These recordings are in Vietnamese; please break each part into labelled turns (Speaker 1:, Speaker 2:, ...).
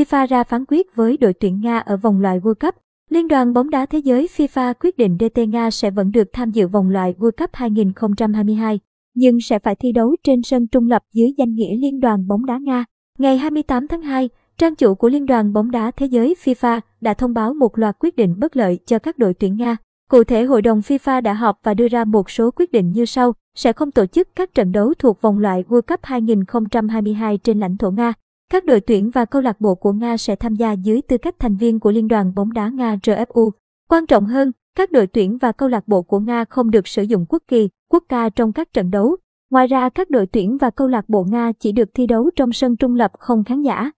Speaker 1: FIFA ra phán quyết với đội tuyển Nga ở vòng loại World Cup. Liên đoàn bóng đá thế giới FIFA quyết định DT Nga sẽ vẫn được tham dự vòng loại World Cup 2022, nhưng sẽ phải thi đấu trên sân trung lập dưới danh nghĩa Liên đoàn bóng đá Nga. Ngày 28 tháng 2, trang chủ của Liên đoàn bóng đá thế giới FIFA đã thông báo một loạt quyết định bất lợi cho các đội tuyển Nga. Cụ thể, Hội đồng FIFA đã họp và đưa ra một số quyết định như sau, sẽ không tổ chức các trận đấu thuộc vòng loại World Cup 2022 trên lãnh thổ Nga. Các đội tuyển và câu lạc bộ của Nga sẽ tham gia dưới tư cách thành viên của Liên đoàn bóng đá Nga RFU. Quan trọng hơn, các đội tuyển và câu lạc bộ của Nga không được sử dụng quốc kỳ, quốc ca trong các trận đấu. Ngoài ra, các đội tuyển và câu lạc bộ Nga chỉ được thi đấu trong sân trung lập không khán giả.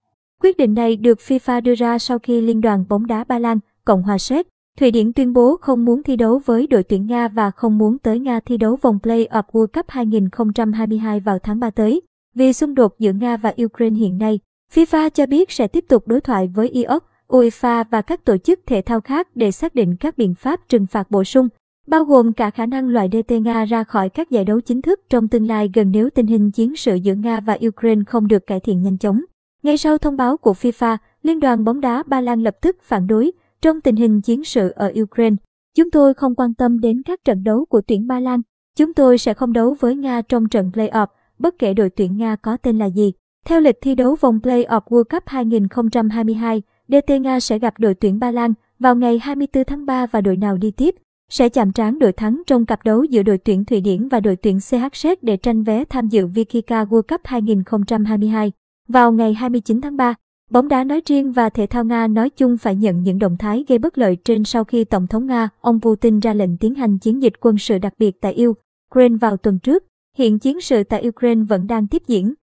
Speaker 1: Quyết định này được FIFA đưa ra sau khi Liên đoàn bóng đá Ba Lan, Cộng hòa Séc, Thụy Điển tuyên bố không muốn thi đấu với đội tuyển Nga và không muốn tới Nga thi đấu vòng Play-off World Cup 2022 vào tháng 3 tới. Vì xung đột giữa Nga và Ukraine hiện nay, FIFA cho biết sẽ tiếp tục đối thoại với IOC, UEFA và các tổ chức thể thao khác để xác định các biện pháp trừng phạt bổ sung, bao gồm cả khả năng loại DT Nga ra khỏi các giải đấu chính thức trong tương lai gần nếu tình hình chiến sự giữa Nga và Ukraine không được cải thiện nhanh chóng. Ngay sau thông báo của FIFA, Liên đoàn bóng đá Ba Lan lập tức phản đối, trong tình hình chiến sự ở Ukraine. Chúng tôi không quan tâm đến các trận đấu của tuyển Ba Lan. Chúng tôi sẽ không đấu với Nga trong trận play-off, bất kể đội tuyển Nga có tên là gì. Theo lịch thi đấu vòng play-off World Cup 2022, DT Nga sẽ gặp đội tuyển Ba Lan vào ngày 24 tháng 3 và đội nào đi tiếp sẽ chạm trán đội thắng trong cặp đấu giữa đội tuyển Thụy Điển và đội tuyển CHZ để tranh vé tham dự Vikika World Cup 2022 vào ngày 29 tháng 3. Bóng đá nói riêng và thể thao Nga nói chung phải nhận những động thái gây bất lợi trên sau khi Tổng thống Nga, ông Putin ra lệnh tiến hành chiến dịch quân sự đặc biệt tại Ukraine vào tuần trước. Hiện chiến sự tại Ukraine vẫn đang tiếp diễn.